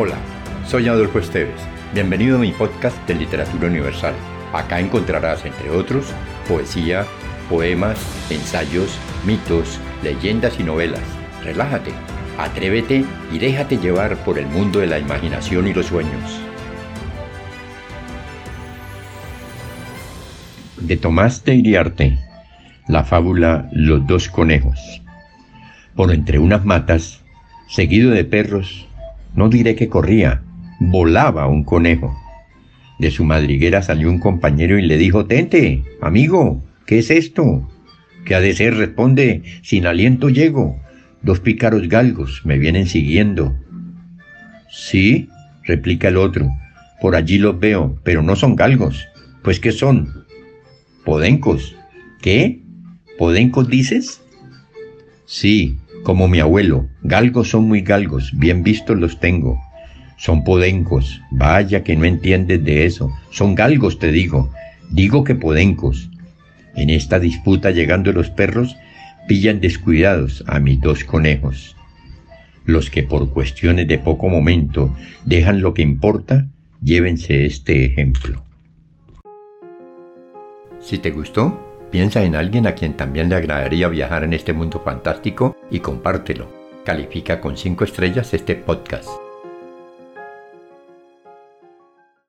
Hola, soy Adolfo Esteves. Bienvenido a mi podcast de Literatura Universal. Acá encontrarás, entre otros, poesía, poemas, ensayos, mitos, leyendas y novelas. Relájate, atrévete y déjate llevar por el mundo de la imaginación y los sueños. De Tomás de Iriarte, la fábula Los dos conejos. Por entre unas matas, seguido de perros, no diré que corría, volaba un conejo. De su madriguera salió un compañero y le dijo, Tente, amigo, ¿qué es esto? ¿Qué ha de ser? Responde, sin aliento llego. Dos pícaros galgos me vienen siguiendo. Sí, replica el otro, por allí los veo, pero no son galgos. Pues ¿qué son? Podencos. ¿Qué? ¿Podencos dices? Sí, como mi abuelo, galgos son muy galgos, bien vistos los tengo. Son podencos, vaya que no entiendes de eso. Son galgos, te digo. Digo que podencos. En esta disputa llegando los perros, pillan descuidados a mis dos conejos. Los que por cuestiones de poco momento dejan lo que importa, llévense este ejemplo. Si te gustó, Piensa en alguien a quien también le agradaría viajar en este mundo fantástico y compártelo. Califica con 5 estrellas este podcast.